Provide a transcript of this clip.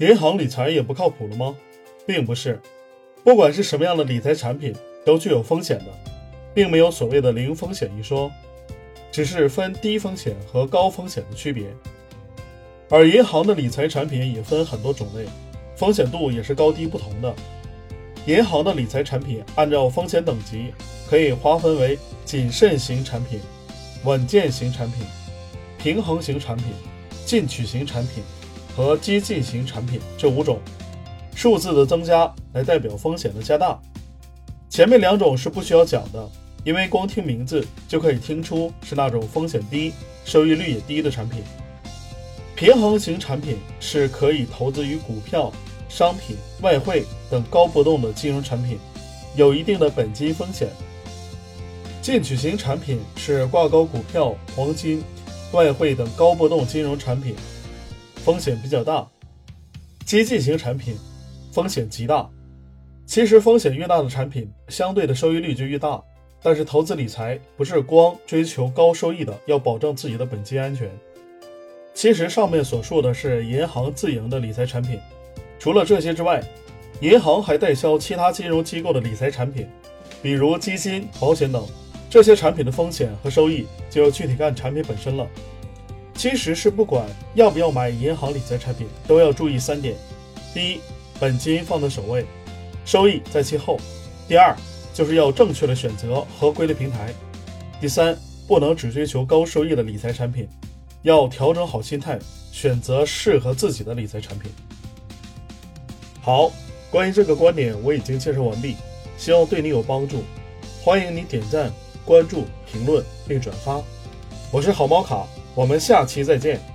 银行理财也不靠谱了吗？并不是，不管是什么样的理财产品，都具有风险的，并没有所谓的零风险一说，只是分低风险和高风险的区别。而银行的理财产品也分很多种类，风险度也是高低不同的。银行的理财产品按照风险等级，可以划分为谨慎型产品、稳健型产品、平衡型产品、进取型产品和激进型产品这五种。数字的增加来代表风险的加大。前面两种是不需要讲的，因为光听名字就可以听出是那种风险低、收益率也低的产品。平衡型产品是可以投资于股票。商品、外汇等高波动的金融产品，有一定的本金风险。进取型产品是挂钩股票、黄金、外汇等高波动金融产品，风险比较大。激进型产品风险极大。其实风险越大的产品，相对的收益率就越大。但是投资理财不是光追求高收益的，要保证自己的本金安全。其实上面所述的是银行自营的理财产品。除了这些之外，银行还代销其他金融机构的理财产品，比如基金、保险等。这些产品的风险和收益就要具体看产品本身了。其实是不管要不要买银行理财产品，都要注意三点：第一，本金放在首位，收益在其后；第二，就是要正确的选择合规的平台；第三，不能只追求高收益的理财产品，要调整好心态，选择适合自己的理财产品。好，关于这个观点我已经介绍完毕，希望对你有帮助。欢迎你点赞、关注、评论并转发。我是好猫卡，我们下期再见。